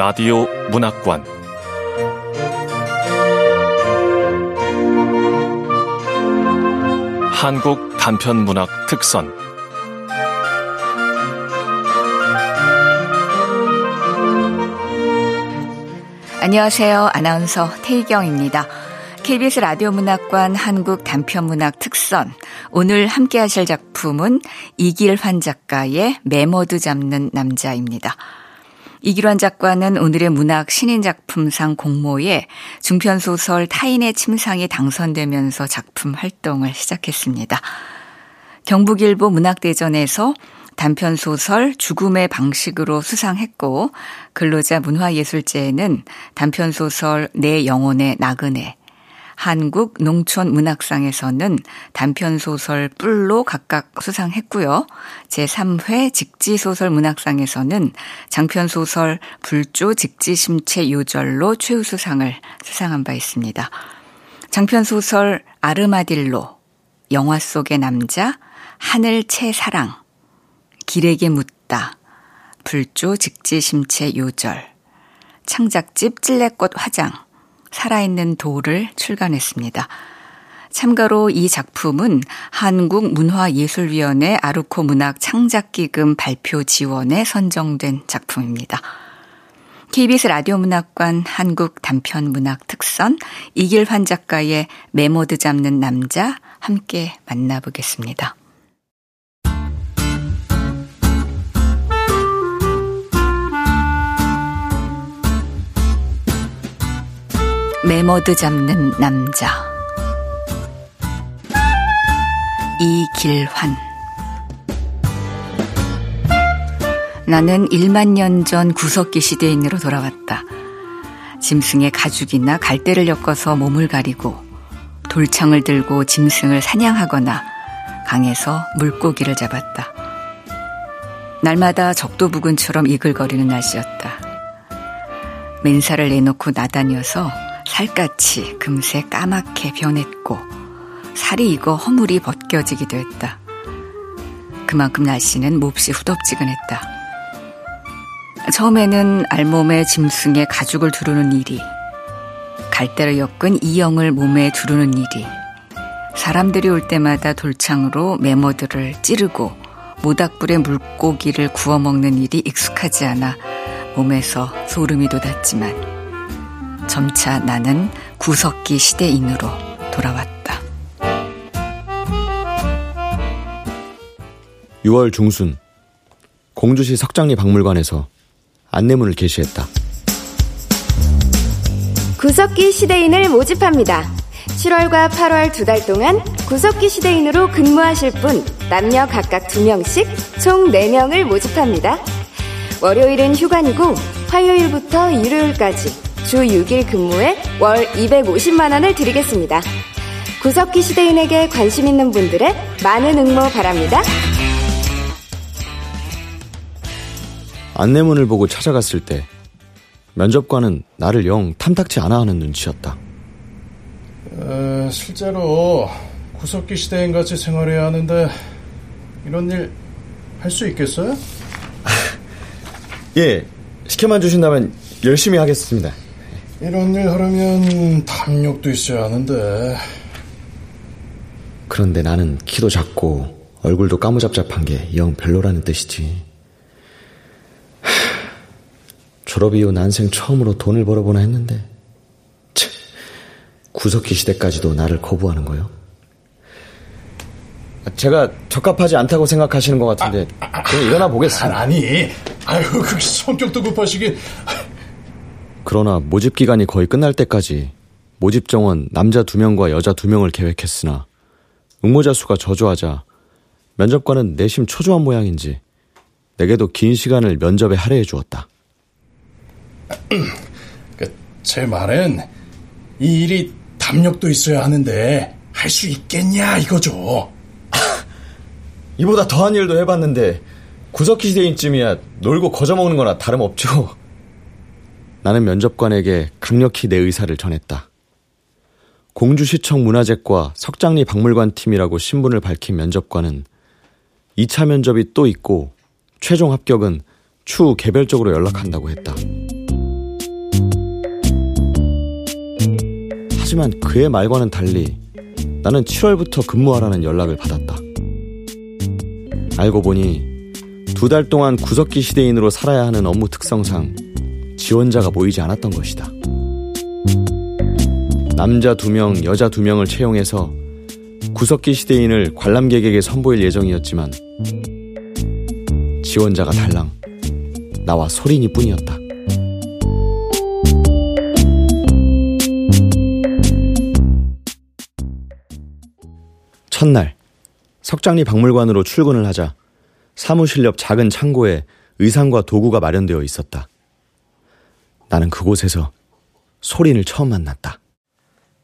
라디오 문학관 한국 단편 문학 특선 안녕하세요. 아나운서 태희경입니다. KBS 라디오 문학관 한국 단편 문학 특선. 오늘 함께 하실 작품은 이길환 작가의 매머드 잡는 남자입니다. 이길환 작가는 오늘의 문학 신인 작품상 공모에 중편소설 타인의 침상이 당선되면서 작품 활동을 시작했습니다. 경북일보 문학대전에서 단편소설 죽음의 방식으로 수상했고 근로자 문화예술제에는 단편소설 내 영혼의 나그네 한국 농촌 문학상에서는 단편 소설 뿔로 각각 수상했고요. 제3회 직지 소설 문학상에서는 장편 소설 불조 직지 심체 요절로 최우수상을 수상한 바 있습니다. 장편 소설 아르마딜로, 영화 속의 남자, 하늘 채 사랑, 길에게 묻다, 불조 직지 심체 요절, 창작집 찔레꽃 화장, 살아있는 돌을 출간했습니다. 참가로 이 작품은 한국문화예술위원회 아르코 문학 창작기금 발표 지원에 선정된 작품입니다. KBS 라디오 문학관 한국 단편 문학 특선 이길환 작가의 메모드 잡는 남자 함께 만나보겠습니다. 메모드 잡는 남자 이길환 나는 1만 년 전 구석기 시대인으로 돌아왔다. 짐승의 가죽이나 갈대를 엮어서 몸을 가리고 돌창을 들고 짐승을 사냥하거나 강에서 물고기를 잡았다. 날마다 적도부근처럼 이글거리는 날씨였다. 맨살을 내놓고 나다녀서 살갗이 금세 까맣게 변했고 살이 익어 허물이 벗겨지기도 했다. 그만큼 날씨는 몹시 후덥지근했다. 처음에는 알몸에 짐승의 가죽을 두르는 일이, 갈대를 엮은 이영을 몸에 두르는 일이, 사람들이 올 때마다 돌창으로 메모들을 찌르고 모닥불에 물고기를 구워 먹는 일이 익숙하지 않아 몸에서 소름이 돋았지만 점차 나는 구석기 시대인으로 돌아왔다. 6월 중순 공주시 석장리 박물관에서 안내문을 게시했다. 구석기 시대인을 모집합니다. 7월과 8월 두 달 동안 구석기 시대인으로 근무하실 분 남녀 각각 2명씩 총 4명을 모집합니다. 월요일은 휴관이고 화요일부터 일요일까지 주 6일 근무에 월 250만 원을 드리겠습니다. 구석기 시대인에게 관심 있는 분들의 많은 응모 바랍니다. 안내문을 보고 찾아갔을 때 면접관은 나를 영 탐탁지 않아 하는 눈치였다. 에, 실제로 구석기 시대인 같이 생활해야 하는데 이런 일 할 수 있겠어요? 예, 시켜만 주신다면 열심히 하겠습니다. 이런 일 하려면 탐욕도 있어야 하는데. 그런데 나는 키도 작고 얼굴도 까무잡잡한 게 영 별로라는 뜻이지. 졸업 이후 난생 처음으로 돈을 벌어보나 했는데, 참, 구석기 시대까지도 나를 거부하는 거요? 제가 적합하지 않다고 생각하시는 것 같은데, 아, 아, 그럼 일어나 보겠습니다. 아, 아니, 아유, 그 성격도 급하시긴. 그러나 모집 기간이 거의 끝날 때까지 모집 정원 남자 두 명과 여자 두 명을 계획했으나 응모자 수가 저조하자 면접관은 내심 초조한 모양인지 내게도 긴 시간을 면접에 할애해 주었다. 그, 제 말은 이 일이 담력도 있어야 하는데 할 수 있겠냐 이거죠. 이보다 더한 일도 해봤는데 구석기 시대인쯤이야 놀고 거저먹는 거나 다름없죠. 나는 면접관에게 강력히 내 의사를 전했다. 공주시청 문화재과 석장리 박물관 팀이라고 신분을 밝힌 면접관은 2차 면접이 또 있고 최종 합격은 추후 개별적으로 연락한다고 했다. 하지만 그의 말과는 달리 나는 7월부터 근무하라는 연락을 받았다. 알고 보니 두 달 동안 구석기 시대인으로 살아야 하는 업무 특성상 지원자가 모이지 않았던 것이다. 남자 두 명, 여자 두 명을 채용해서 구석기 시대인을 관람객에게 선보일 예정이었지만 지원자가 달랑 나와 소린이 뿐이었다. 첫날 석장리 박물관으로 출근을 하자 사무실 옆 작은 창고에 의상과 도구가 마련되어 있었다. 나는 그곳에서 소린을 처음 만났다.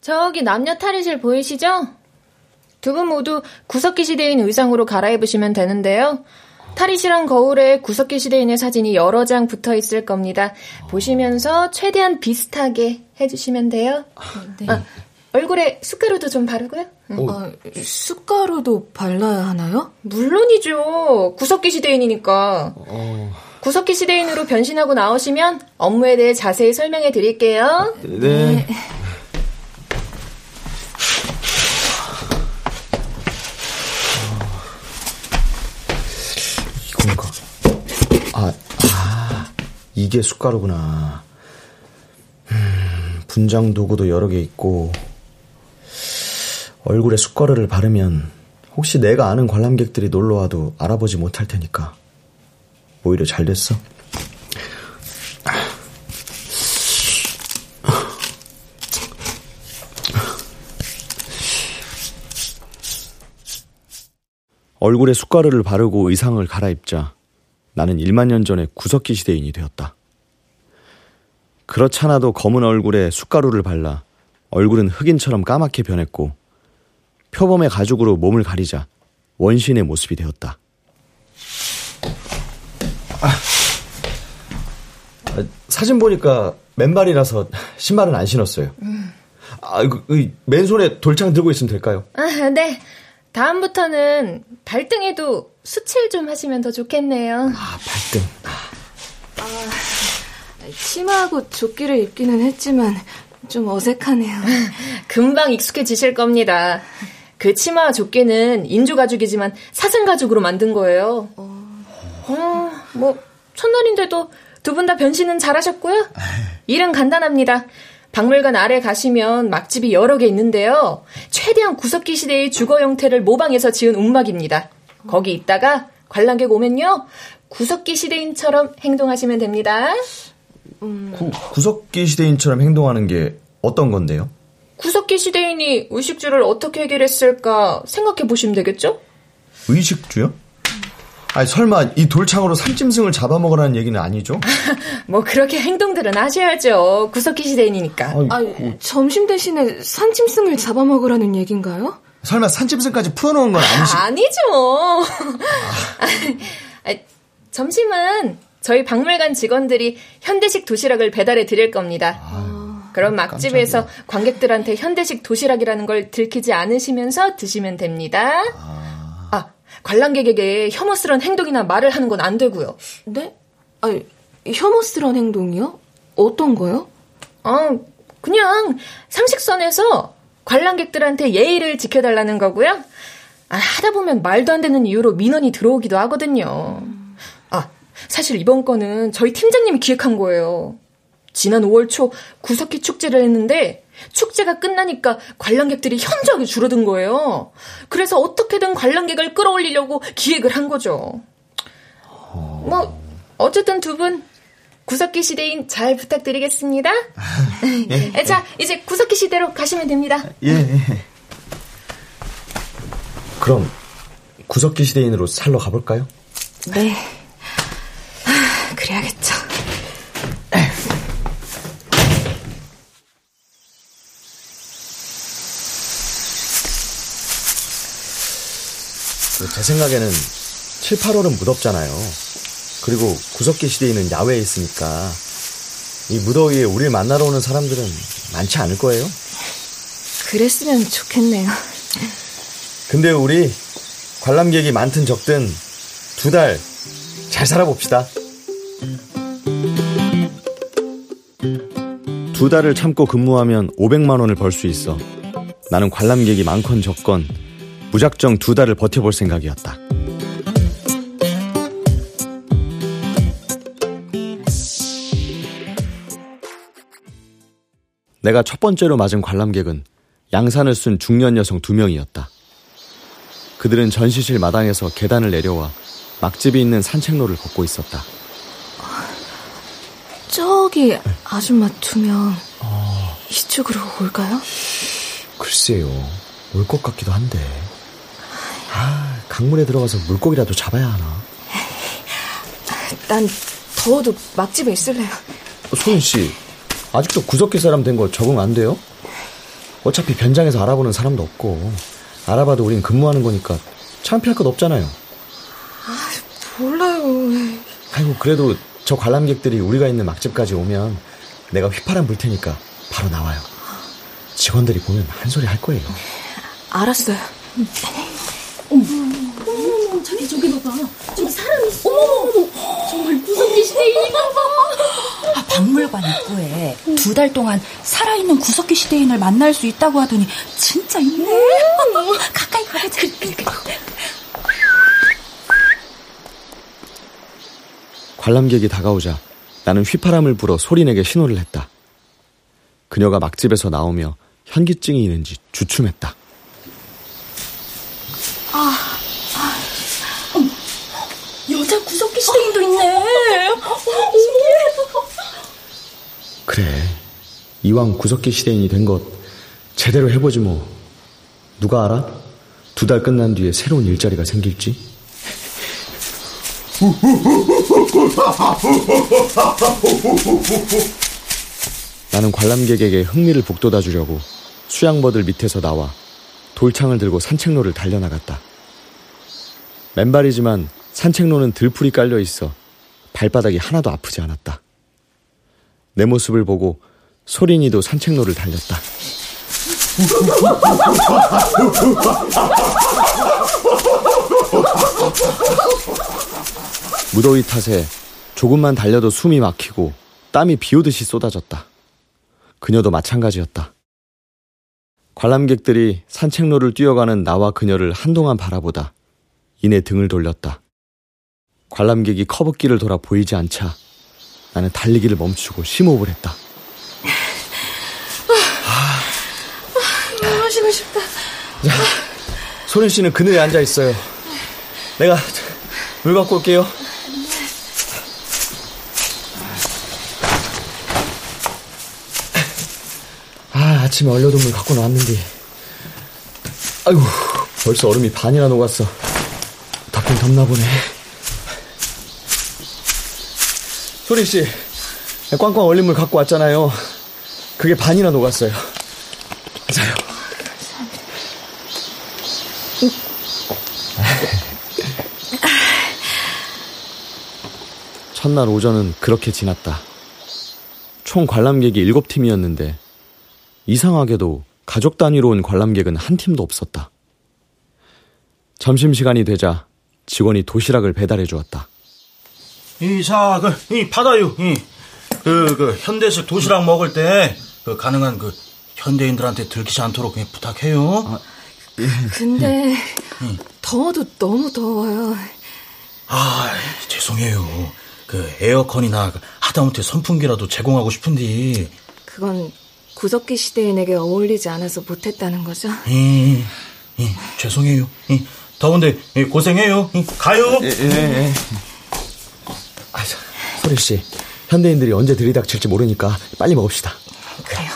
저기 남녀 탈의실 보이시죠? 두 분 모두 구석기 시대인 의상으로 갈아입으시면 되는데요. 탈의실한 거울에 구석기 시대인의 사진이 여러 장 붙어 있을 겁니다. 보시면서 최대한 비슷하게 해주시면 돼요. 네. 아, 얼굴에 숟가루도 좀 바르고요. 아, 숟가루도 발라야 하나요? 물론이죠. 구석기 시대인이니까. 어... 구석기 시대인으로 변신하고 나오시면 업무에 대해 자세히 설명해 드릴게요. 네. 네. 이건가? 아, 아, 이게 숟가루구나. 음, 분장 도구도 여러 개 있고, 얼굴에 숟가루를 바르면 혹시 내가 아는 관람객들이 놀러와도 알아보지 못할 테니까 오히려 잘 됐어. 얼굴에 숟가루를 바르고 의상을 갈아입자 나는 1만 년 전에 구석기 시대인이 되었다. 그렇잖아도 검은 얼굴에 숟가루를 발라 얼굴은 흑인처럼 까맣게 변했고 표범의 가죽으로 몸을 가리자 원신의 모습이 되었다. 아, 사진 보니까 맨발이라서 신발은 안 신었어요. 음. 아, 그, 그, 맨손에 돌창 들고 있으면 될까요? 아, 네. 다음부터는 발등에도 수칠 좀 하시면 더 좋겠네요. 아, 발등. 아, 치마하고 조끼를 입기는 했지만 좀 어색하네요. 금방 익숙해지실 겁니다. 그 치마와 조끼는 인조 가죽이지만 사슴 가죽으로 만든 거예요. 어, 어 뭐 첫날인데도 두 분 다 변신은 잘하셨고요. 일은 간단합니다. 박물관 아래 가시면 막집이 여러 개 있는데요. 최대한 구석기 시대의 주거 형태를 모방해서 지은 움막입니다. 거기 있다가 관람객 오면요. 구석기 시대인처럼 행동하시면 됩니다. 음... 구, 구석기 시대인처럼 행동하는 게 어떤 건데요? 구석기 시대인이 의식주를 어떻게 해결했을까 생각해 보시면 되겠죠? 의식주요? 아니 설마 이 돌창으로 삼짐승을 잡아먹으라는 얘기는 아니죠? 뭐 그렇게 행동들은 하셔야죠. 구석기 시대인이니까. 아, 점심 대신에 산짐승을 잡아먹으라는 얘긴가요? 설마 산짐승까지 풀어놓은 건 아니시? 아니죠. 아, 점심은 저희 박물관 직원들이 현대식 도시락을 배달해 드릴 겁니다. 아. 그럼 막집에서 깜짝이야. 관객들한테 현대식 도시락이라는 걸 들키지 않으시면서 드시면 됩니다. 아, 아 관람객에게 혐오스러운 행동이나 말을 하는 건 안 되고요. 네? 아, 혐오스러운 행동이요? 어떤 거요? 아, 그냥 상식선에서 관람객들한테 예의를 지켜달라는 거고요. 아, 하다 보면 말도 안 되는 이유로 민원이 들어오기도 하거든요. 아, 사실 이번 건은 저희 팀장님이 기획한 거예요. 지난 5월 초 구석기 축제를 했는데 축제가 끝나니까 관람객들이 현저하게 줄어든 거예요. 그래서 어떻게든 관람객을 끌어올리려고 기획을 한 거죠. 뭐 어쨌든 두 분 구석기 시대인 잘 부탁드리겠습니다. 예, 자, 이제 구석기 시대로 가시면 됩니다. 예. 예. 그럼 구석기 시대인으로 살러 가볼까요? 네. 아, 그래야겠죠. 제 생각에는 7, 8월은 무덥잖아요. 그리고 구석기 시대에는 야외에 있으니까 이 무더위에 우리를 만나러 오는 사람들은 많지 않을 거예요. 그랬으면 좋겠네요. 근데 우리 관람객이 많든 적든 두 달 잘 살아봅시다. 두 달을 참고 근무하면 500만 원을 벌 수 있어. 나는 관람객이 많건 적건 무작정 두 달을 버텨볼 생각이었다. 내가 첫 번째로 맞은 관람객은 양산을 쓴 중년 여성 두 명이었다. 그들은 전시실 마당에서 계단을 내려와 막집이 있는 산책로를 걷고 있었다. 저기 아줌마 두 명. 이쪽으로 올까요? 글쎄요. 올 것 같기도 한데. 아, 강물에 들어가서 물고기라도 잡아야 하나. 난 더워도 막집에 있을래요. 소윤 씨, 아직도 구석기 사람 된 거 적응 안 돼요? 어차피 변장에서 알아보는 사람도 없고 알아봐도 우린 근무하는 거니까 창피할 것 없잖아요. 몰라요. 아이고 그래도 저 관람객들이 우리가 있는 막집까지 오면 내가 휘파람 불 테니까 바로 나와요. 직원들이 보면 한 소리 할 거예요. 알았어요. 저기 저기 봐봐. 저기 사람 있어. 어머, 정말 구석기 시대인이 봐봐. 아, 박물관 입구에 두 달 동안 살아있는 구석기 시대인을 만날 수 있다고 하더니 진짜 있네. 가까이 가보자. 관람객이 다가오자 나는 휘파람을 불어 소리내게 신호를 했다. 그녀가 막집에서 나오며 현기증이 있는지 주춤했다. 여자 구석기 시대인도 있네. 그래. 이왕 구석기 시대인이 된 것 제대로 해보지 뭐. 누가 알아? 두 달 끝난 뒤에 새로운 일자리가 생길지? 나는 관람객에게 흥미를 북돋아 주려고 수양버들 밑에서 나와 돌창을 들고 산책로를 달려나갔다. 맨발이지만 산책로는 들풀이 깔려 있어 발바닥이 하나도 아프지 않았다. 내 모습을 보고 소린이도 산책로를 달렸다. 무더위 탓에 조금만 달려도 숨이 막히고 땀이 비 오듯이 쏟아졌다. 그녀도 마찬가지였다. 관람객들이 산책로를 뛰어가는 나와 그녀를 한동안 바라보다 이내 등을 돌렸다. 관람객이 커브길을 돌아 보이지 않자 나는 달리기를 멈추고 심호흡을 했다. 마시고 싶다. 소린 씨는 그늘에 앉아 있어요. 내가 물 갖고 올게요. 아, 아침에 얼려둔 물 갖고 나왔는데. 아이고, 벌써 얼음이 반이나 녹았어. 덥긴 덥나 보네. 소린 씨, 꽝꽝 얼린 물 갖고 왔잖아요. 그게 반이나 녹았어요. 자요. 첫날 오전은 그렇게 지났다. 총 관람객이 7팀이었는데 이상하게도 가족 단위로 온 관람객은 한 팀도 없었다. 점심시간이 되자 직원이 도시락을 배달해 주었다. 이, 자, 그, 이, 받아요. 이, 그, 그, 현대식 도시락 먹을 때, 그, 가능한 그, 현대인들한테 들키지 않도록 그냥 부탁해요. 근데 더워도 너무 더워요. 아, 죄송해요. 그, 에어컨이나 그 하다못해 선풍기라도 제공하고 싶은데, 그건 구석기 시대인에게 어울리지 않아서 못했다는 거죠. 이, 이, 죄송해요. 이, 더운데, 이, 고생해요. 이, 가요. 예, 예. 아, 자, 소리 씨, 현대인들이 언제 들이닥칠지 모르니까 빨리 먹읍시다. 그래요.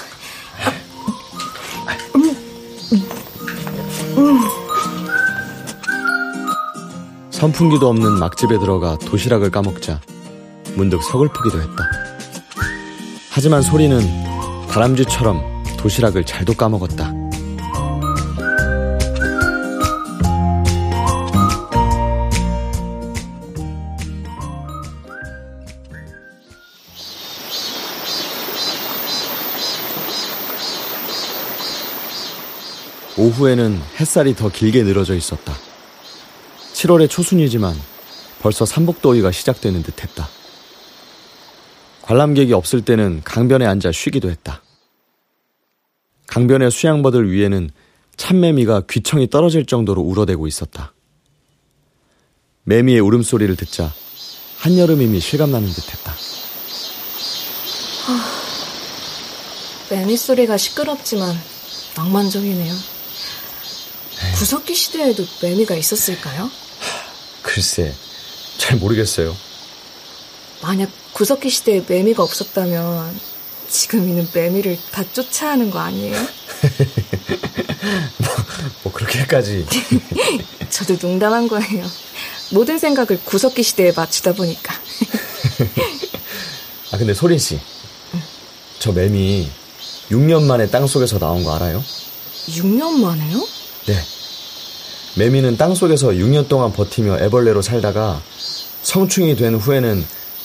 선풍기도 없는 막집에 들어가 도시락을 까먹자 문득 서글프기도 했다. 하지만 소리는 다람쥐처럼 도시락을 잘도 까먹었다. 오후에는 햇살이 더 길게 늘어져 있었다. 7월의 초순이지만 벌써 삼복더위가 시작되는 듯 했다. 관람객이 없을 때는 강변에 앉아 쉬기도 했다. 강변의 수양버들 위에는 참매미가 귀청이 떨어질 정도로 울어대고 있었다. 매미의 울음소리를 듣자 한여름임이 실감나는 듯했다. 아, 매미 소리가 시끄럽지만 낭만적이네요. 구석기 시대에도 매미가 있었을까요? 글쎄, 잘 모르겠어요. 만약 구석기 시대에 매미가 없었다면 지금 이는 매미를 다 쫓아하는 거 아니에요? 뭐, 뭐 그렇게까지. 저도 농담한 거예요. 모든 생각을 구석기 시대에 맞추다 보니까. 아 근데 소린 씨, 저 매미 6년 만에 땅 속에서 나온 거 알아요? 6년 만에요? 네. 매미는 땅 속에서 6년 동안 버티며 애벌레로 살다가 성충이 된 후에는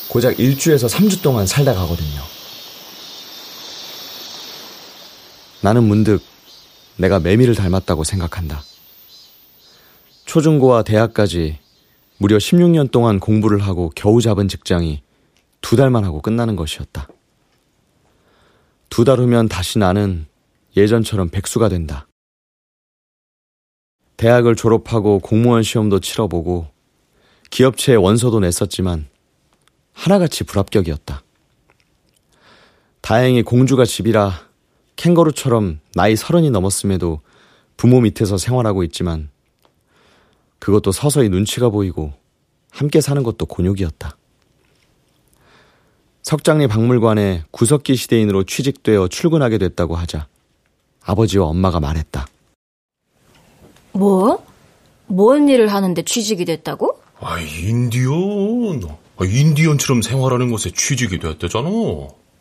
고작 1주에서 3주 동안 살다 가거든요. 나는 문득 내가 매미를 닮았다고 생각한다. 초중고와 대학까지 무려 16년 동안 공부를 하고 겨우 잡은 직장이 두 달만 하고 끝나는 것이었다. 두 달 후면 다시 나는 예전처럼 백수가 된다. 대학을 졸업하고 공무원 시험도 치러보고 기업체에 원서도 냈었지만 하나같이 불합격이었다. 다행히 공주가 집이라 캥거루처럼 나이 서른이 넘었음에도 부모 밑에서 생활하고 있지만 그것도 서서히 눈치가 보이고 함께 사는 것도 곤욕이었다. 석장리 박물관에 구석기 시대인으로 취직되어 출근하게 됐다고 하자 아버지와 엄마가 말했다. 뭐? 뭔 일을 하는데 취직이 됐다고? 아, 인디언. 아, 인디언처럼 생활하는 곳에 취직이 됐대잖아.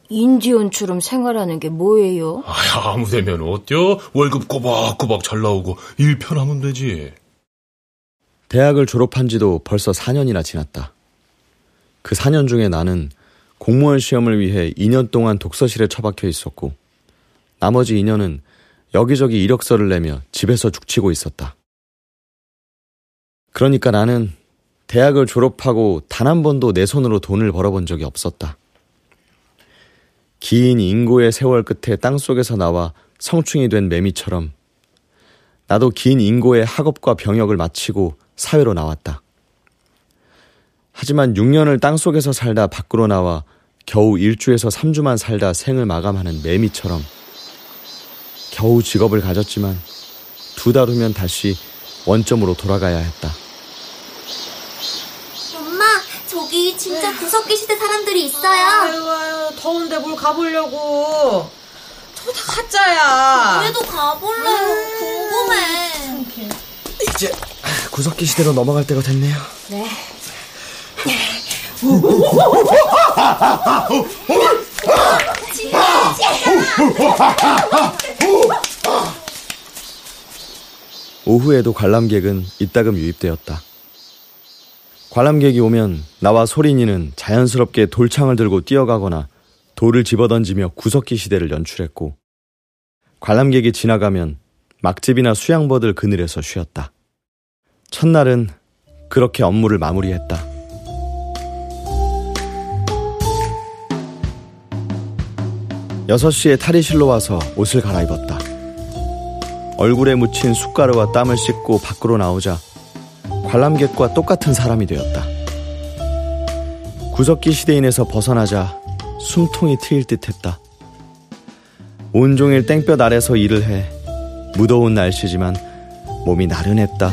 인디언처럼 생활하는 게 뭐예요? 아, 아무 되면 어때요? 월급 꼬박꼬박 잘 나오고 일 편하면 되지. 대학을 졸업한 지도 벌써 4년이나 지났다. 그 4년 중에 나는 공무원 시험을 위해 2년 동안 독서실에 처박혀 있었고, 나머지 2년은 여기저기 이력서를 내며 집에서 죽치고 있었다. 그러니까 나는 대학을 졸업하고 단 한 번도 내 손으로 돈을 벌어본 적이 없었다. 긴 인고의 세월 끝에 땅 속에서 나와 성충이 된 매미처럼 나도 긴 인고의 학업과 병역을 마치고 사회로 나왔다. 하지만 6년을 땅 속에서 살다 밖으로 나와 겨우 1주에서 3주만 살다 생을 마감하는 매미처럼 겨우 직업을 가졌지만 두 달 후면 다시 원점으로 돌아가야 했다. 엄마, 저기 진짜 구석기 시대 사람들이 있어요. 아유, 아유, 더운데 뭘 가보려고. 저거 다 가짜야. 그래도 가볼래요. 궁금해. 이제 구석기 시대로 넘어갈 때가 됐네요. 네. 오후에도 관람객은 이따금 유입되었다. 관람객이 오면 나와 소린이는 자연스럽게 돌창을 들고 뛰어가거나 돌을 집어던지며 구석기 시대를 연출했고 관람객이 지나가면 막집이나 수양버들 그늘에서 쉬었다. 첫날은 그렇게 업무를 마무리했다. 여섯 시에 탈의실로 와서 옷을 갈아입었다. 얼굴에 묻힌 숟가루와 땀을 씻고 밖으로 나오자 관람객과 똑같은 사람이 되었다. 구석기 시대인에서 벗어나자 숨통이 트일 듯 했다. 온종일 땡볕 아래서 일을 해 무더운 날씨지만 몸이 나른했다.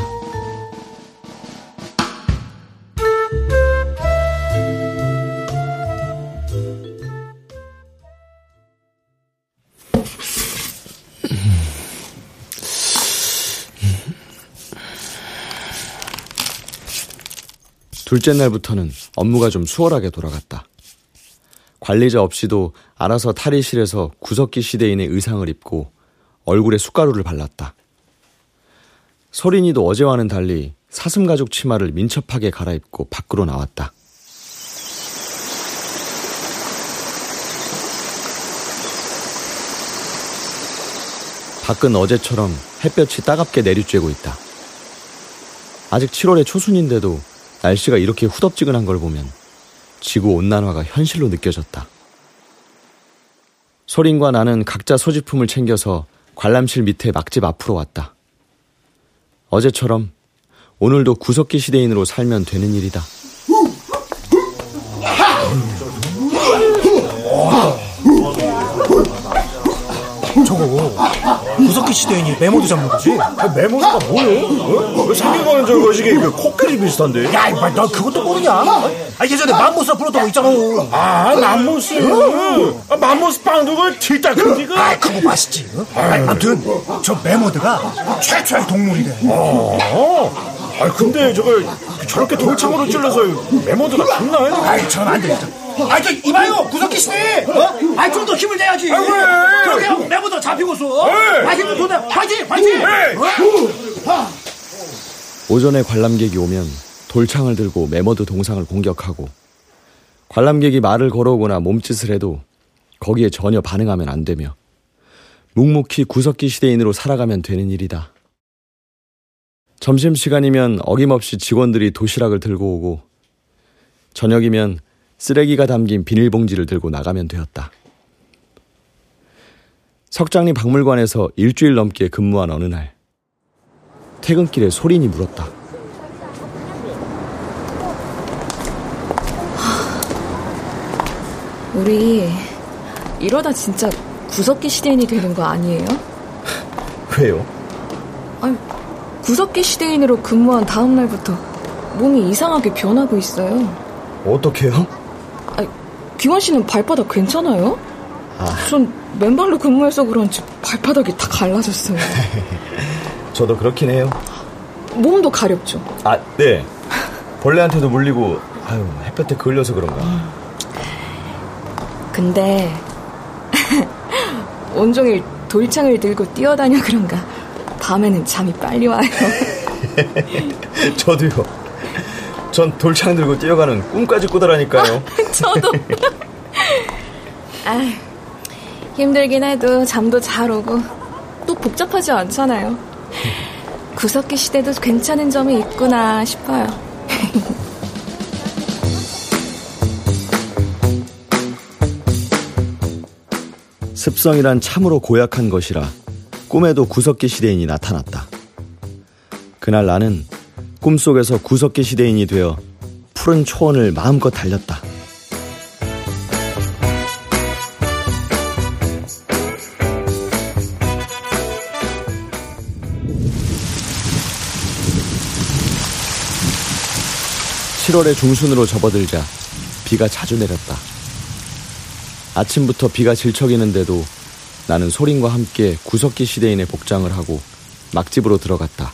둘째 날부터는 업무가 좀 수월하게 돌아갔다. 관리자 없이도 알아서 탈의실에서 구석기 시대인의 의상을 입고 얼굴에 숟가루를 발랐다. 소린이도 어제와는 달리 사슴 가죽 치마를 민첩하게 갈아입고 밖으로 나왔다. 밖은 어제처럼 햇볕이 따갑게 내리쬐고 있다. 아직 7월의 초순인데도 날씨가 이렇게 후덥지근한 걸 보면 지구 온난화가 현실로 느껴졌다. 소린과 나는 각자 소지품을 챙겨서 관람실 밑에 막집 앞으로 왔다. 어제처럼 오늘도 구석기 시대인으로 살면 되는 일이다. 구석기 시대인이 메모도 잡는 거지? 아, 메모가 뭐예요? 어? 생겨가는 저 거시기 그 코끼리 비슷한데? 야, 이봐, 너 그것도 모르냐? 아, 예전에 맘모스 불었던 거 있잖아. 아, 맘모스. 아, 맘모스 빵도 그 진짜 크기가. 아, 그거 맛있지. 어? 아, 아무튼 저 메모드가 최초의 동물이래. 어. 아, 근데 저걸 저렇게 돌창으로 찔러서 메모드가 좋나요? 아이, 전안 되겠다. 아, 저 이봐요, 구석기 시대. 어? 아, 좀더 힘을 내야지. 아, 왜? 그러게 매머드 잡히고서. 네. 아, 더 내. 파이팅, 파이팅. 네. 어? 오전에 관람객이 오면 돌창을 들고 매머드 동상을 공격하고 관람객이 말을 걸어오거나 몸짓을 해도 거기에 전혀 반응하면 안 되며 묵묵히 구석기 시대인으로 살아가면 되는 일이다. 점심시간이면 어김없이 직원들이 도시락을 들고 오고 저녁이면 쓰레기가 담긴 비닐봉지를 들고 나가면 되었다. 석장리 박물관에서 일주일 넘게 근무한 어느 날 퇴근길에 소린이 물었다. 우리 이러다 진짜 구석기 시대인이 되는 거 아니에요? 왜요? 아니, 구석기 시대인으로 근무한 다음 날부터 몸이 이상하게 변하고 있어요. 어떻게요? 기원 씨는 발바닥 괜찮아요? 아. 전 맨발로 근무해서 그런지 발바닥이 다 갈라졌어요. 저도 그렇긴 해요. 몸도 가렵죠. 아, 네. 벌레한테도 물리고 아유, 햇볕에 그을려서 그런가. 근데 온종일 돌창을 들고 뛰어다녀 그런가 밤에는 잠이 빨리 와요. 저도요. 전 돌창 들고 뛰어가는 꿈까지 꾸더라니까요. 저도. 아, 힘들긴 해도 잠도 잘 오고 또 복잡하지 않잖아요. 구석기 시대도 괜찮은 점이 있구나 싶어요. 습성이란 참으로 고약한 것이라 꿈에도 구석기 시대인이 나타났다. 그날 나는 꿈속에서 구석기 시대인이 되어 푸른 초원을 마음껏 달렸다. (7월의) 중순으로 접어들자 비가 자주 내렸다. 아침부터 비가 질척이는데도 나는 소린과 함께 구석기 시대인의 복장을 하고 막집으로 들어갔다.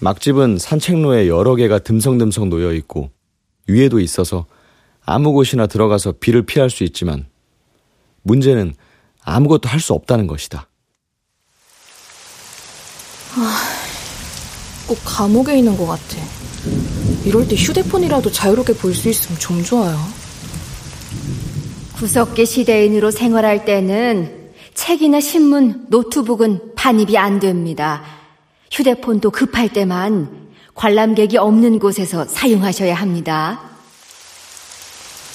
막집은 산책로에 여러 개가 듬성듬성 놓여 있고 위에도 있어서 아무 곳이나 들어가서 비를 피할 수 있지만 문제는 아무것도 할 수 없다는 것이다. 아, 꼭 감옥에 있는 것 같아. 이럴 때 휴대폰이라도 자유롭게 볼 수 있으면 좀 좋아요. 구석기 시대인으로 생활할 때는 책이나 신문, 노트북은 반입이 안 됩니다. 휴대폰도 급할 때만 관람객이 없는 곳에서 사용하셔야 합니다.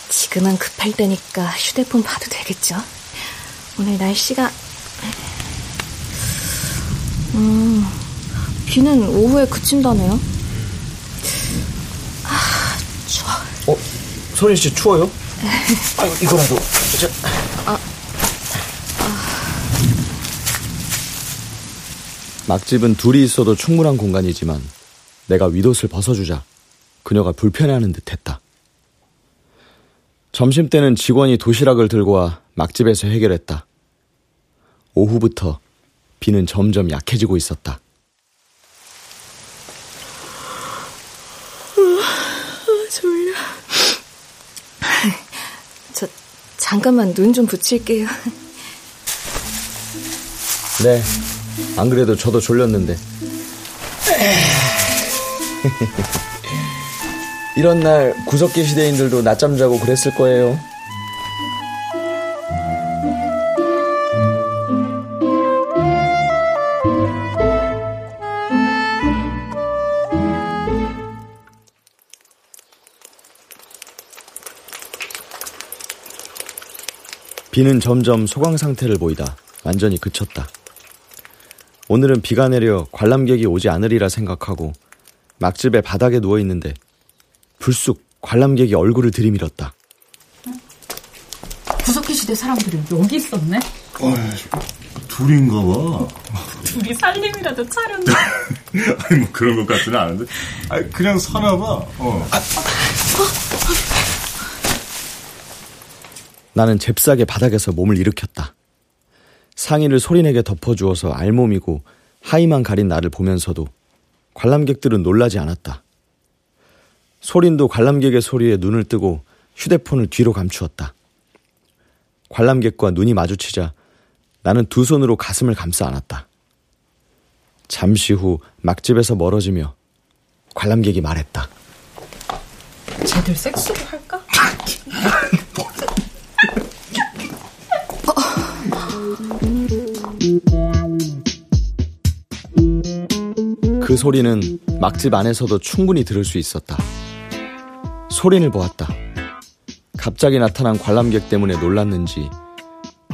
지금은 급할 때니까 휴대폰 봐도 되겠죠? 오늘 날씨가 음, 비는 오후에 그친다네요. 아, 추워. 어, 소린 씨 추워요? 아이고 이거라도. 저... 아, 막집은 둘이 있어도 충분한 공간이지만 내가 윗옷을 벗어주자 그녀가 불편해하는 듯했다. 점심 때는 직원이 도시락을 들고 와 막집에서 해결했다. 오후부터 비는 점점 약해지고 있었다. 아, 졸려. 저 잠깐만 눈 좀 붙일게요. 네. 안 그래도 저도 졸렸는데. 이런 날 구석기 시대인들도 낮잠 자고 그랬을 거예요. 비는 점점 소강 상태를 보이다 완전히 그쳤다. 오늘은 비가 내려 관람객이 오지 않으리라 생각하고 막집에 바닥에 누워 있는데 불쑥 관람객이 얼굴을 들이밀었다. 구석기 시대 사람들이 여기 있었네. 어, 둘인가 봐. 둘이 살림이라도 차렸네. 아니 뭐 그런 것 같지는 않은데. 아 그냥 사나 봐. 어. 나는 잽싸게 바닥에서 몸을 일으켰다. 상의를 소리내게 덮어주어서 알몸이고 하의만 가린 나를 보면서도 관람객들은 놀라지 않았다. 소린도 관람객의 소리에 눈을 뜨고 휴대폰을 뒤로 감추었다. 관람객과 눈이 마주치자 나는 두 손으로 가슴을 감싸 안았다. 잠시 후 막집에서 멀어지며 관람객이 말했다. 쟤들 섹스를 할까? 그 소리는 막집 안에서도 충분히 들을 수 있었다. 소린을 보았다. 갑자기 나타난 관람객 때문에 놀랐는지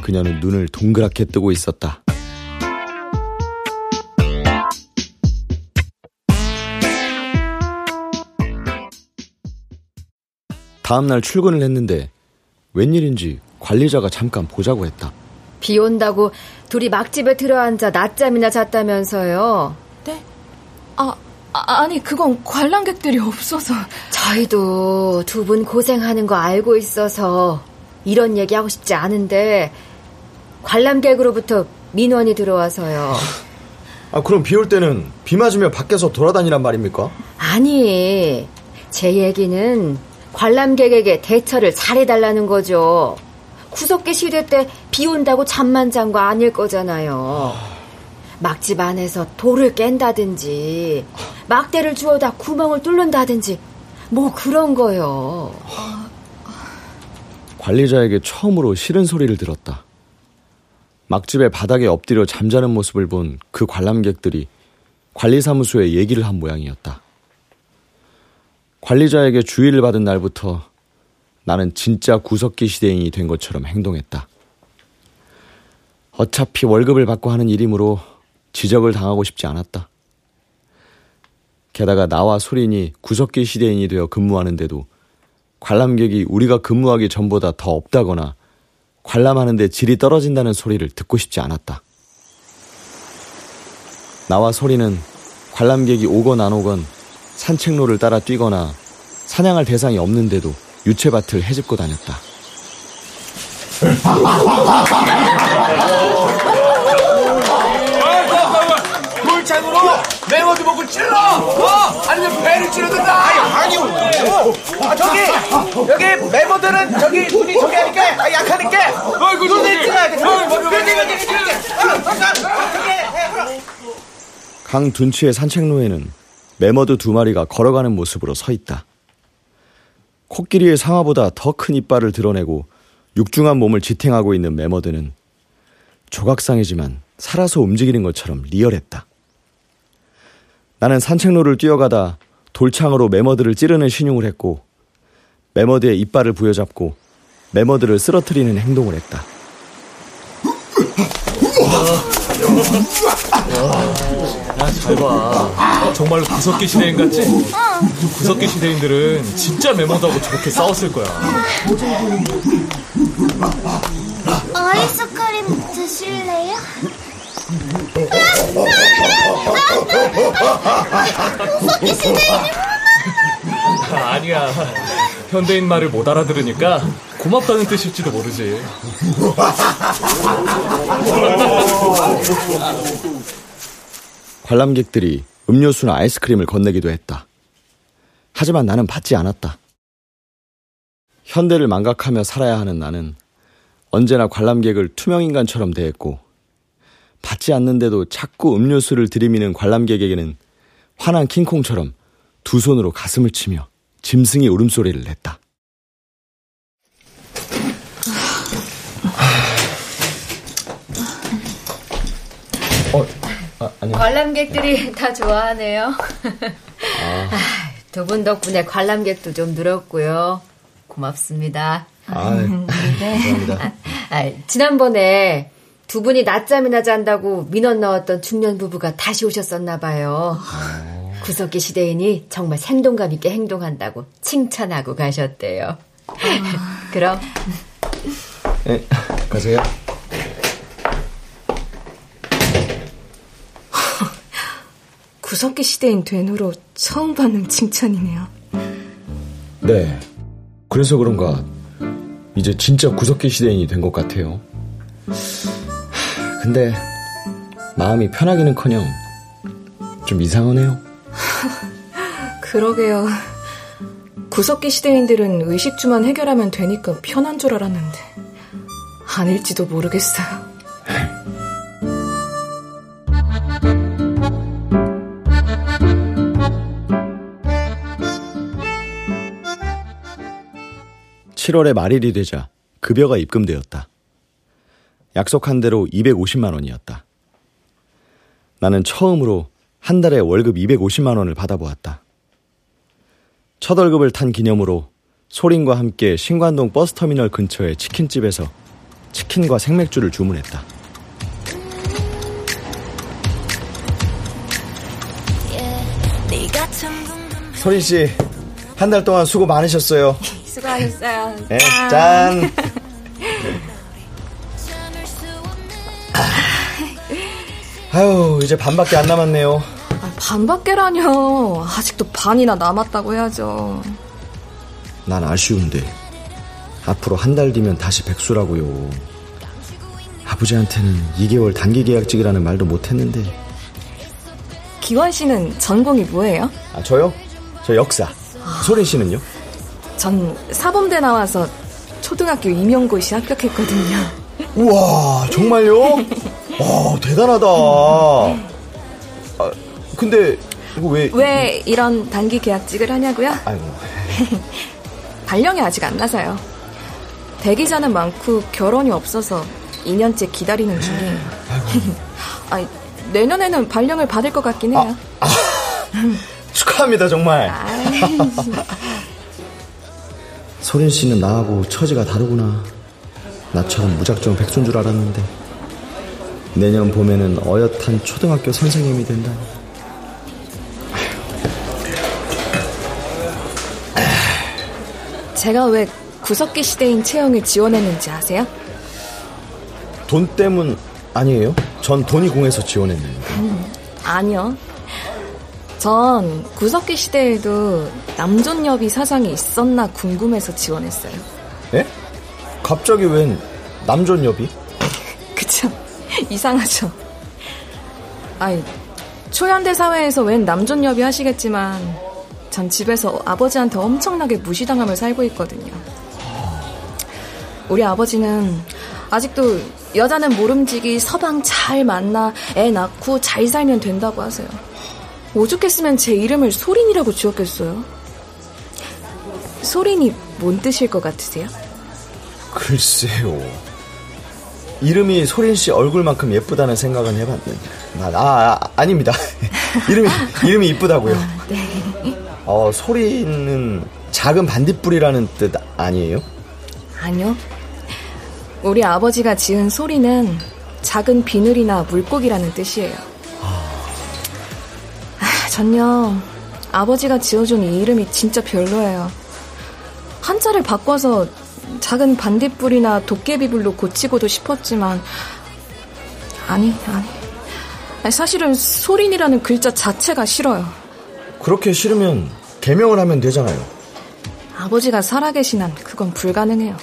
그녀는 눈을 동그랗게 뜨고 있었다. 다음날 출근을 했는데 웬일인지 관리자가 잠깐 보자고 했다. 비 온다고 둘이 막집에 들어앉아 낮잠이나 잤다면서요. 네? 아, 아, 니 그건 관람객들이 없어서. 저희도 두 분 고생하는 거 알고 있어서 이런 얘기 하고 싶지 않은데 관람객으로부터 민원이 들어와서요. 아, 그럼 비 올 때는 비 맞으며 밖에서 돌아다니란 말입니까? 아니, 제 얘기는 관람객에게 대처를 잘해달라는 거죠. 구석기 시대 때 비 온다고 잠만 잔 거 아닐 거잖아요. 막집 안에서 돌을 깬다든지, 막대를 주워다 구멍을 뚫는다든지, 뭐 그런 거요. 관리자에게 처음으로 싫은 소리를 들었다. 막집의 바닥에 엎드려 잠자는 모습을 본 그 관람객들이 관리사무소에 얘기를 한 모양이었다. 관리자에게 주의를 받은 날부터 나는 진짜 구석기 시대인이 된 것처럼 행동했다. 어차피 월급을 받고 하는 일이므로 지적을 당하고 싶지 않았다. 게다가 나와 소린이 구석기 시대인이 되어 근무하는데도 관람객이 우리가 근무하기 전보다 더 없다거나 관람하는데 질이 떨어진다는 소리를 듣고 싶지 않았다. 나와 소리는 관람객이 오건 안 오건 산책로를 따라 뛰거나 사냥할 대상이 없는데도 유채밭을 헤집고 다녔다. 돌창으로 맹어도 먹고 찔러! 어? 아니면 배를 찌르든가! 아니, 아니요! 아, 저기! 여기 메모들은 저기 눈이 저기 하니까 아, 약하니까 눈에 찔러야 돼! 강 둔치의 산책로에는 매머드 두 마리가 걸어가는 모습으로 서 있다. 코끼리의 상아보다 더 큰 이빨을 드러내고 육중한 몸을 지탱하고 있는 매머드는 조각상이지만 살아서 움직이는 것처럼 리얼했다. 나는 산책로를 뛰어가다 돌창으로 매머드를 찌르는 신용을 했고 매머드의 이빨을 부여잡고 매머드를 쓰러뜨리는 행동을 했다. 야, 잘 봐. 정말로 구석기 시대인 같지? 구석기 시대인들은 진짜 메모드하고 저렇게 싸웠을 거야. 아이스크림 드실래요? 구석기 시대인이 아니야. 현대인 말을 못 알아들으니까 고맙다는 뜻일지도 모르지. 관람객들이 음료수나 아이스크림을 건네기도 했다. 하지만 나는 받지 않았다. 현대를 망각하며 살아야 하는 나는 언제나 관람객을 투명인간처럼 대했고 받지 않는데도 자꾸 음료수를 들이미는 관람객에게는 화난 킹콩처럼 두 손으로 가슴을 치며 짐승이 울음소리를 냈다. 어, 아, 관람객들이 다 좋아하네요. 아. 두 분 덕분에 관람객도 좀 늘었고요. 고맙습니다. 아, 네. 감사합니다. 아, 지난번에 두 분이 낮잠이나 잔다고 민원 넣었던 중년 부부가 다시 오셨었나 봐요. 구석기 시대인이 정말 생동감 있게 행동한다고 칭찬하고 가셨대요. 그럼 네, 가세요. 구석기 시대인 된 후로 처음 받는 칭찬이네요. 네. 그래서 그런가 이제 진짜 구석기 시대인이 된 것 같아요. 근데 마음이 편하기는커녕 좀 이상하네요. 그러게요. 구석기 시대인들은 의식주만 해결하면 되니까 편한 줄 알았는데 아닐지도 모르겠어요. (7월의) 말일이 되자 급여가 입금되었다. 약속한 대로 (250만 원이었다) 나는 처음으로 한 달에 월급 (250만 원을) 받아보았다. 첫 월급을 탄 기념으로 소린과 함께 신관동 버스터미널 근처의 치킨집에서 치킨과 생맥주를 주문했다. 소린 씨, 한 달 동안 수고 많으셨어요. 수고하셨어요. 네, 짠. 아유, 이제 반밖에 안 남았네요. 아, 반밖에라뇨. 아직도 반이나 남았다고 해야죠. 난 아쉬운데 앞으로 한 달 뒤면 다시 백수라고요. 아버지한테는 2개월 단기 계약직이라는 말도 못했는데. 기원 씨는 전공이 뭐예요? 아 저요? 저 역사. 아... 소린 씨는요? 전 사범대 나와서 초등학교 임용고시 합격했거든요. 우와 정말요? 와 대단하다. 아, 근데 왜? 왜 이런 단기 계약직을 하냐고요? 아이고. 발령이 아직 안 나서요. 대기자는 많고 결혼이 없어서 2년째 기다리는 중이에요. 아, 내년에는 발령을 받을 것 같긴 해요. 아, 아, 축하합니다, 정말. 소린 씨는 나하고 처지가 다르구나. 나처럼 무작정 백수인 줄 알았는데. 내년 봄에는 어엿한 초등학교 선생님이 된다니. 제가 왜 구석기 시대인 채용을 지원했는지 아세요? 돈 때문 아니에요? 전 돈이 공해서 지원했는데. 음, 아니요. 전 구석기 시대에도 남존여비 사상이 있었나 궁금해서 지원했어요. 예? 갑자기 웬 남존 여비? 그쵸. 이상하죠. 아이, 초현대 사회에서 웬 남존 여비 하시겠지만 전 집에서 아버지한테 엄청나게 무시당함을 살고 있거든요. 우리 아버지는 아직도 여자는 모름지기 서방 잘 만나 애 낳고 잘 살면 된다고 하세요. 오죽했으면 제 이름을 소린이라고 지었겠어요. 소린이 뭔 뜻일 것 같으세요? 글쎄요. 이름이 소린 씨 얼굴만큼 예쁘다는 생각은 해봤는데. 아, 아, 아 닙니다 이름이, 이름이 이쁘다고요. 아, 네. 어, 소리는 작은 반딧불이라는 뜻 아니에요? 아니요. 우리 아버지가 지은 소리는 작은 비늘이나 물고기라는 뜻이에요. 아, 전요, 아버지가 지어준 이 이름이 진짜 별로예요. 한자를 바꿔서 작은 반딧불이나 도깨비불로 고치고도 싶었지만, 아니, 아니. 사실은 소린이라는 글자 자체가 싫어요. 그렇게 싫으면 개명을 하면 되잖아요. 아버지가 살아계신 한 그건 불가능해요.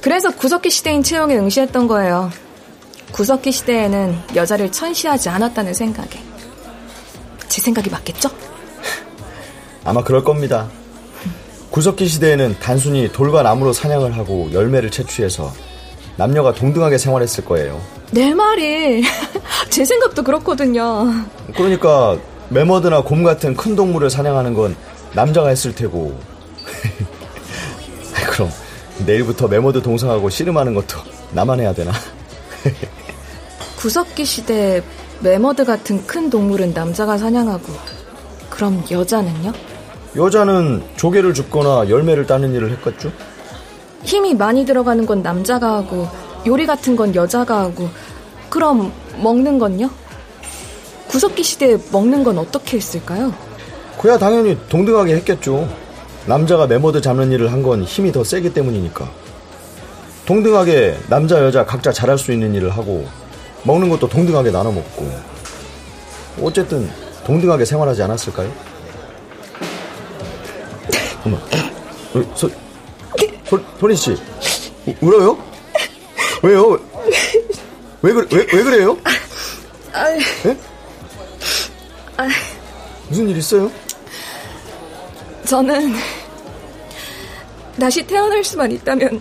그래서 구석기 시대인 채용에 응시했던 거예요. 구석기 시대에는 여자를 천시하지 않았다는 생각에. 제 생각이 맞겠죠? 아마 그럴 겁니다. 구석기 시대에는 단순히 돌과 나무로 사냥을 하고 열매를 채취해서 남녀가 동등하게 생활했을 거예요. 내 말이 제 생각도 그렇거든요. 그러니까 매머드나 곰 같은 큰 동물을 사냥하는 건 남자가 했을 테고. 그럼 내일부터 매머드 동상하고 씨름하는 것도 나만 해야 되나? 구석기 시대 매머드 같은 큰 동물은 남자가 사냥하고 그럼 여자는요? 여자는 조개를 줍거나 열매를 따는 일을 했겠죠? 힘이 많이 들어가는 건 남자가 하고 요리 같은 건 여자가 하고 그럼 먹는 건요? 구석기 시대에 먹는 건 어떻게 했을까요? 그야 당연히 동등하게 했겠죠. 남자가 메모드 잡는 일을 한 건 힘이 더 세기 때문이니까. 동등하게 남자 여자 각자 잘할 수 있는 일을 하고 먹는 것도 동등하게 나눠 먹고 어쨌든 동등하게 생활하지 않았을까요? 어머, 어, 소, 소, 소린 씨 울어요? 왜요? 왜 그래? 왜, 왜 그래요? 아, 네? 아, 무슨 일 있어요? 저는 다시 태어날 수만 있다면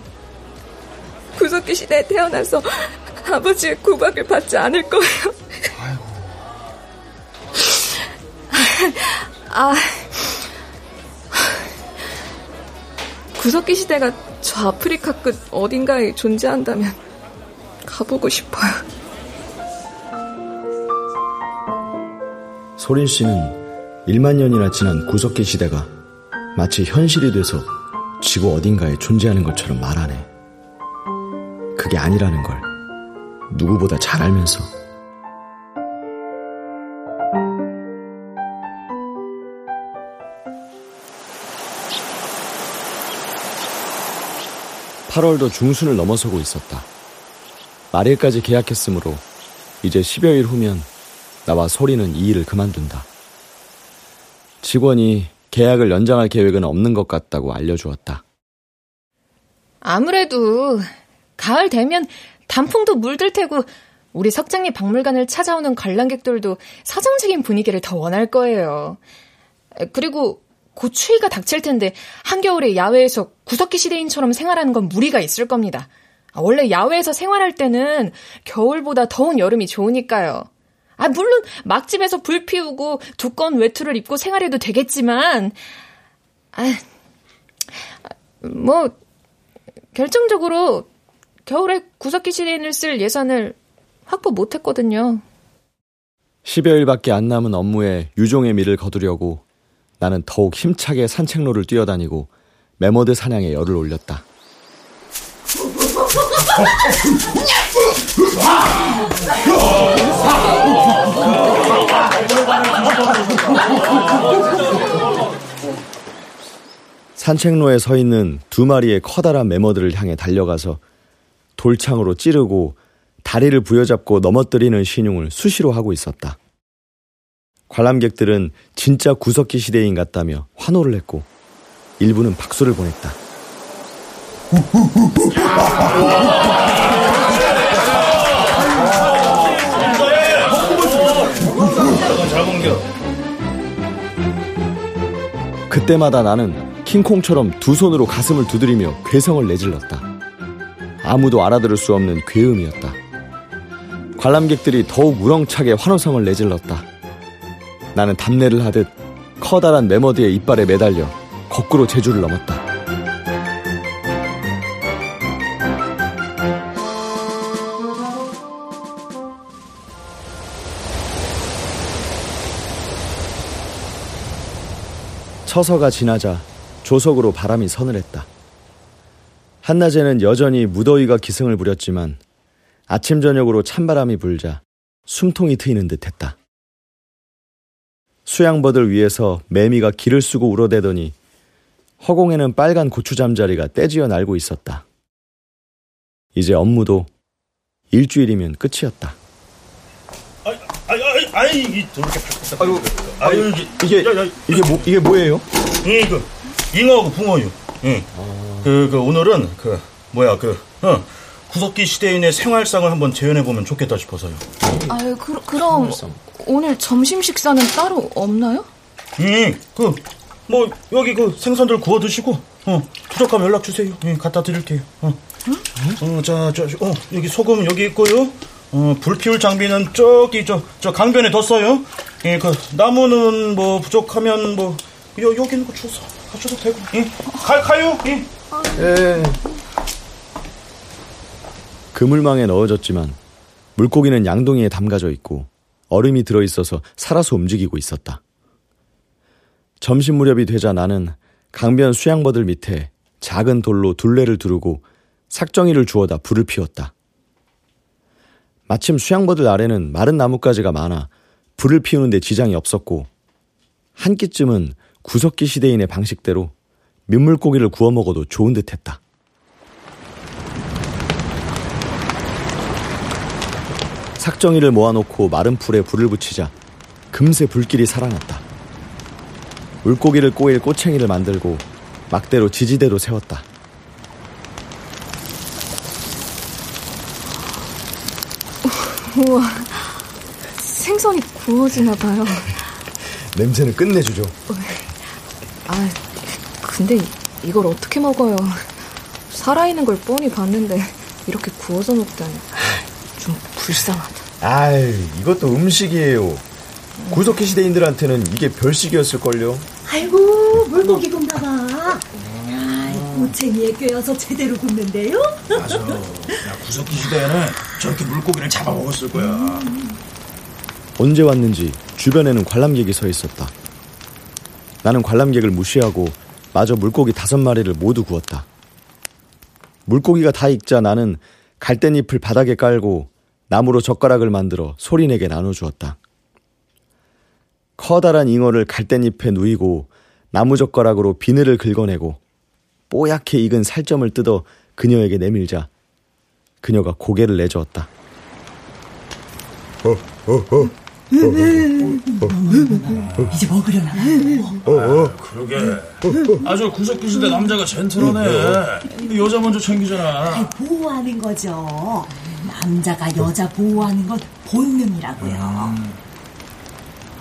구석기 시대에 태어나서 아버지의 구박을 받지 않을 거예요. 아, 구석기 시대가 저 아프리카 끝 어딘가에 존재한다면 가보고 싶어요. 소린 씨는 1만 년이나 지난 구석기 시대가 마치 현실이 돼서 지구 어딘가에 존재하는 것처럼 말하네. 그게 아니라는 걸 누구보다 잘 알면서. (8월도) 중순을 넘어서고 있었다. 말일까지 계약했으므로 이제 10여일 후면 나와 소리는 이 일을 그만둔다. 직원이 계약을 연장할 계획은 없는 것 같다고 알려주었다. 아무래도 가을 되면 단풍도 물들 테고 우리 석장리 박물관을 찾아오는 관람객들도 서정적인 분위기를 더 원할 거예요. 그리고 곧 추위가 닥칠 텐데 한겨울에 야외에서 구석기 시대인처럼 생활하는 건 무리가 있을 겁니다. 아, 원래 야외에서 생활할 때는 겨울보다 더운 여름이 좋으니까요. 아, 물론 막집에서 불 피우고 두꺼운 외투를 입고 생활해도 되겠지만, 아, 뭐, 결정적으로 겨울에 구석기 시대인을 쓸 예산을 확보 못했거든요. 10여일밖에 안 남은 업무에 유종의 미를 거두려고 나는 더욱 힘차게 산책로를 뛰어다니고 메머드 사냥에 열을 올렸다. 산책로에 서 있는 두 마리의 커다란 메머드를 향해 달려가서 돌창으로 찌르고 다리를 부여잡고 넘어뜨리는 신용을 수시로 하고 있었다. 관람객들은 진짜 구석기 시대인 같다며 환호를 했고 일부는 박수를 보냈다. 그때마다 나는 킹콩처럼 두 손으로 가슴을 두드리며 괴성을 내질렀다. 아무도 알아들을 수 없는 괴음이었다. 관람객들이 더욱 우렁차게 환호성을 내질렀다. 나는 답례를 하듯 커다란 메머드의 이빨에 매달려 거꾸로 제주를 넘었다. 처서가 지나자 조석으로 바람이 서늘했다. 한낮에는 여전히 무더위가 기승을 부렸지만 아침 저녁으로 찬바람이 불자 숨통이 트이는 듯했다. 수양버들 위에서 매미가 길을 쓰고 울어대더니 허공에는 빨간 고추 잠자리가 떼지어 날고 있었다. 이제 업무도 일주일이면 끝이었다. 아이, 아이, 아이, 이 저렇게 아유, 아유, 이게, 이게 뭐, 이게 뭐예요? 이, 그, 잉어하고 붕어요. 예. 그, 그, 오늘은, 그, 뭐야, 그, 어, 구석기 시대인의 생활상을 한번 재현해보면 좋겠다 싶어서요. 아유, 그, 그럼, 오늘 점심 식사는 따로 없나요? 예, 그, 뭐, 여기 그 생선들 구워 드시고, 어, 부족하면 연락 주세요. 예, 갖다 드릴게요. 어. 어, 자, 저, 어, 여기 소금 여기 있고요. 어, 불 피울 장비는 저기, 저, 저 강변에 뒀어요. 예, 그, 나무는 뭐, 부족하면 뭐, 여, 여기 있는 거 주워서 가셔도 되고. 예, 가, 가요. 예. 예. 그물망에 넣어졌지만 물고기는 양동이에 담가져 있고 얼음이 들어있어서 살아서 움직이고 있었다. 점심 무렵이 되자 나는 강변 수양버들 밑에 작은 돌로 둘레를 두르고 삭정이를 주워다 불을 피웠다. 마침 수양버들 아래는 마른 나뭇가지가 많아 불을 피우는데 지장이 없었고 한 끼쯤은 구석기 시대인의 방식대로 민물고기를 구워 먹어도 좋은 듯했다. 삭정이를 모아놓고 마른 풀에 불을 붙이자 금세 불길이 살아났다. 물고기를 꼬일 꼬챙이를 만들고 막대로 지지대로 세웠다. 우와, 생선이 구워지나 봐요. 냄새는 끝내주죠. 아, 근데 이걸 어떻게 먹어요? 살아있는 걸 뻔히 봤는데 이렇게 구워서 먹다니 좀 불쌍하다. 아이, 이것도 음식이에요. 구석기 시대인들한테는 이게 별식이었을걸요. 아이고 물고기 굽나 봐. 꼬챙이에 꿰어서 제대로 굽는데요? 맞아. 야, 구석기 시대에는 저렇게 물고기를 잡아먹었을 거야. 언제 왔는지 주변에는 관람객이 서 있었다. 나는 관람객을 무시하고 마저 물고기 다섯 마리를 모두 구웠다. 물고기가 다 익자 나는 갈대잎을 바닥에 깔고 나무로 젓가락을 만들어 소린에게 나눠주었다. 커다란 잉어를 갈대잎에 누이고 나무젓가락으로 비늘을 긁어내고 뽀얗게 익은 살점을 뜯어 그녀에게 내밀자 그녀가 고개를 내저었다. 이제 먹으려나? 아, 그러게. 아주 시대 남자가 젠틀하네. 여자 먼저 챙기잖아. 보호하는 거죠. 남자가 여자 보호하는 건 본능이라고요.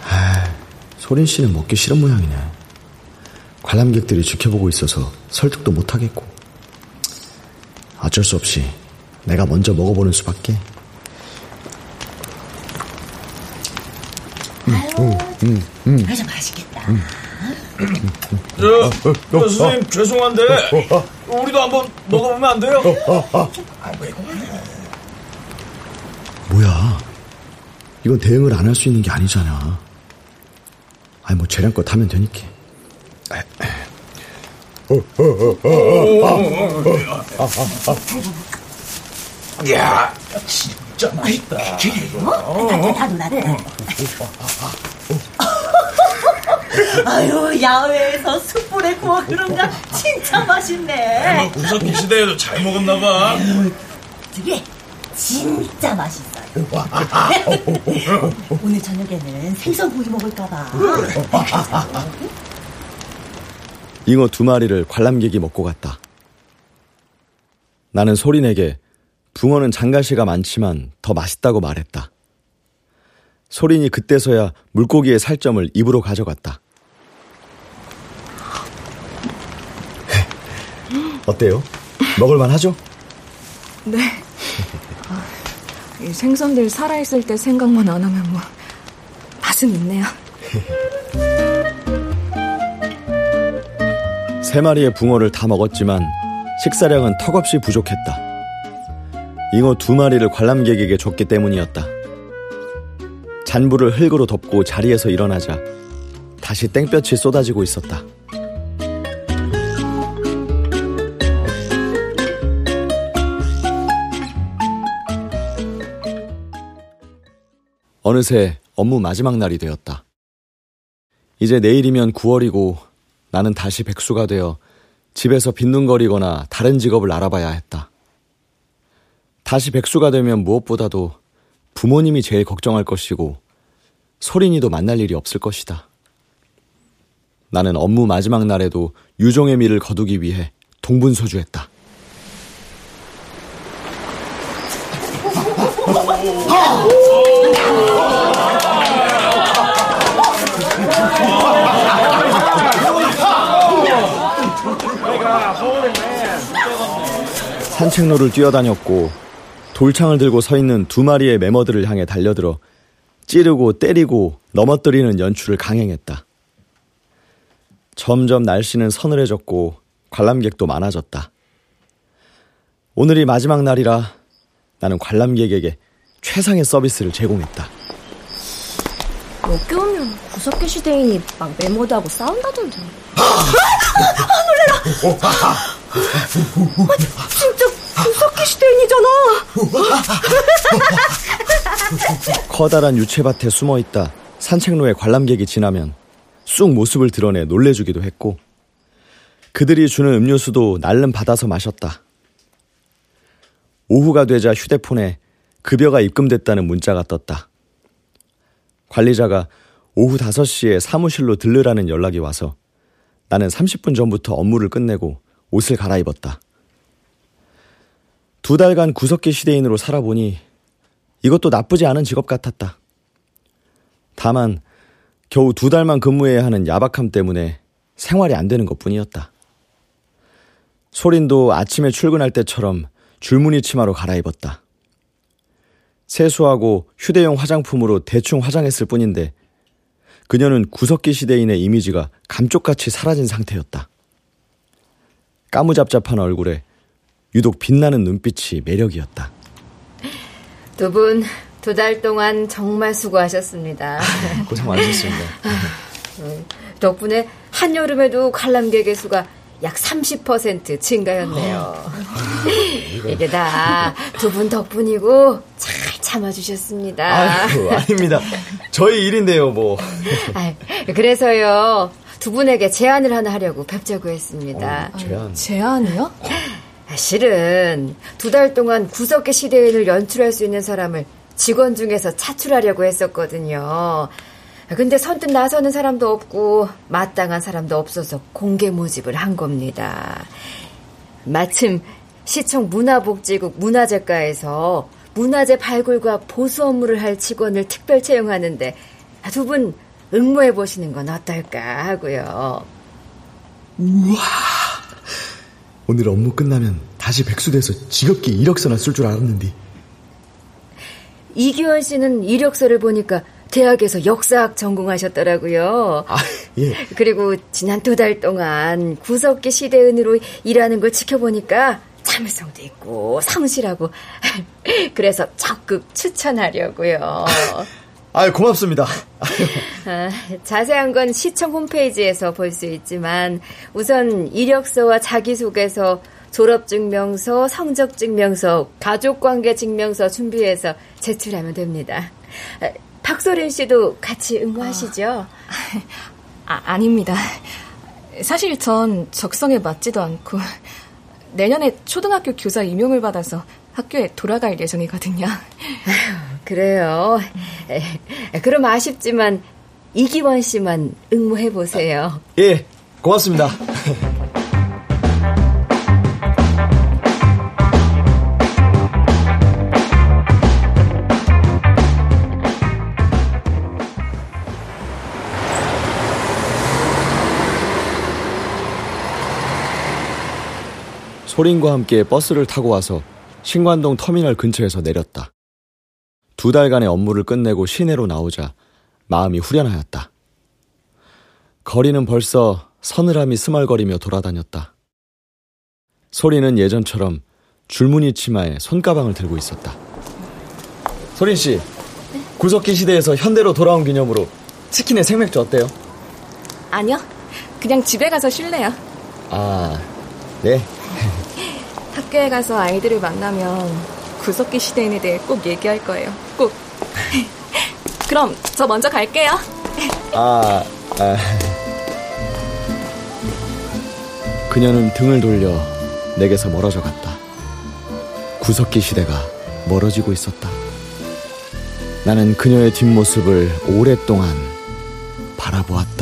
아, 소린 씨는 먹기 싫은 모양이네. 관람객들이 지켜보고 있어서 설득도 못하겠고. 어쩔 수 없이 내가 먼저 먹어보는 수밖에. 아유, 음, 음. 아주 맛있겠다. 저, 저 선생님 죄송한데 우리도 한번 먹어보면 안 돼요? 아, 왜 그래? 뭐야? 이건 대응을 안 할 수 있는 게 아니잖아. 아니 뭐 재량껏 하면 되니까. 야, 진짜 맛있다. 그래요? 나도 나도. 아유 야외에서 숯불에 구워 그런가 진짜 맛있네. 뭐 구석기 시대에도 잘 먹었나 봐. 되게 진짜 맛있어요. 오늘 저녁에는 생선구이 먹을까봐. 잉어 두 마리를 관람객이 먹고 갔다. 나는 소린에게 붕어는 장가시가 많지만 더 맛있다고 말했다. 소린이 그때서야 물고기의 살점을 입으로 가져갔다. 어때요? 먹을만 하죠? 네. 생선들 살아있을 때 생각만 안 하면 뭐 맛은 있네요. 세 마리의 붕어를 다 먹었지만 식사량은 턱없이 부족했다. 잉어 두 마리를 관람객에게 줬기 때문이었다. 잔불을 흙으로 덮고 자리에서 일어나자 다시 땡볕이 쏟아지고 있었다. 어느새 업무 마지막 날이 되었다. 이제 내일이면 9월이고 나는 다시 백수가 되어 집에서 빈둥거리거나 다른 직업을 알아봐야 했다. 다시 백수가 되면 무엇보다도 부모님이 제일 걱정할 것이고 소린이도 만날 일이 없을 것이다. 나는 업무 마지막 날에도 유종의 미를 거두기 위해 동분서주했다. 산책로를 뛰어다녔고 돌창을 들고 서 있는 두 마리의 매머들을 향해 달려들어 찌르고 때리고 넘어뜨리는 연출을 강행했다. 점점 날씨는 서늘해졌고 관람객도 많아졌다. 오늘이 마지막 날이라 나는 관람객에게 최상의 서비스를 제공했다. 여기 오면 구석기 시대인이 막 메모드하고 싸운다던데. 아, 놀래라! 진짜 구석기 시대인이잖아. 커다란 유채밭에 숨어 있다 산책로에 관람객이 지나면 쑥 모습을 드러내 놀래주기도 했고 그들이 주는 음료수도 날름 받아서 마셨다. 오후가 되자 휴대폰에 급여가 입금됐다는 문자가 떴다. 관리자가 오후 5시에 사무실로 들르라는 연락이 와서 나는 30분 전부터 업무를 끝내고 옷을 갈아입었다. 두 달간 구석기 시대인으로 살아보니 이것도 나쁘지 않은 직업 같았다. 다만 겨우 두 달만 근무해야 하는 야박함 때문에 생활이 안 되는 것 뿐이었다. 소린도 아침에 출근할 때처럼 줄무늬 치마로 갈아입었다. 세수하고 휴대용 화장품으로 대충 화장했을 뿐인데 그녀는 구석기 시대인의 이미지가 감쪽같이 사라진 상태였다. 까무잡잡한 얼굴에 유독 빛나는 눈빛이 매력이었다. 두 분 두 달 동안 정말 수고하셨습니다. 고생 많으셨습니다. 덕분에 한여름에도 관람객의 수가 약 30% 증가였네요. 이게 다 두 분 덕분이고 잘 참아주셨습니다. 아유, 아닙니다. 저희 일인데요, 뭐. 그래서요 두 분에게 제안을 하나 하려고 뵙자고 했습니다. 어, 제안. 제안이요? 실은 두 달 동안 구석기 시대인을 연출할 수 있는 사람을 직원 중에서 차출하려고 했었거든요. 근데 선뜻 나서는 사람도 없고 마땅한 사람도 없어서 공개 모집을 한 겁니다. 마침 시청 문화복지국 문화재과에서 문화재 발굴과 보수 업무를 할 직원을 특별 채용하는데 두 분 응모해 보시는 건 어떨까 하고요. 우와. 오늘 업무 끝나면 다시 백수돼서 지겹게 이력서나 쓸 줄 알았는데. 이기원 씨는 이력서를 보니까 대학에서 역사학 전공하셨더라고요. 아, 예. 그리고 지난 두 달 동안 구석기 시대은으로 일하는 걸 지켜보니까 참을성도 있고 성실하고 그래서 적극 추천하려고요. 아, 고맙습니다. 아, 자세한 건 시청 홈페이지에서 볼 수 있지만 우선 이력서와 자기소개서, 졸업증명서, 성적증명서, 가족관계증명서 준비해서 제출하면 됩니다. 아, 박소린 씨도 같이 응모하시죠? 아, 아 닙니다. 사실 전 적성에 맞지도 않고 내년에 초등학교 교사 임용을 받아서 학교에 돌아갈 예정이거든요. 그래요. 에, 그럼 아쉽지만 이기원 씨만 응모해 보세요. 예, 고맙습니다. 소린과 함께 버스를 타고 와서 신관동 터미널 근처에서 내렸다. 두 달간의 업무를 끝내고 시내로 나오자 마음이 후련하였다. 거리는 벌써 서늘함이 스멀거리며 돌아다녔다. 소리는 예전처럼 줄무늬 치마에 손가방을 들고 있었다. 소린 씨, 구석기 시대에서 현대로 돌아온 기념으로 치킨에 생맥주 어때요? 아니요. 그냥 집에 가서 쉴래요. 아, 네. 학교에 가서 아이들을 만나면 구석기 시대인에 대해 꼭 얘기할 거예요. 꼭. 그럼 저 먼저 갈게요. 아, 아. 그녀는 등을 돌려 내게서 멀어져 갔다. 구석기 시대가 멀어지고 있었다. 나는 그녀의 뒷모습을 오랫동안 바라보았다.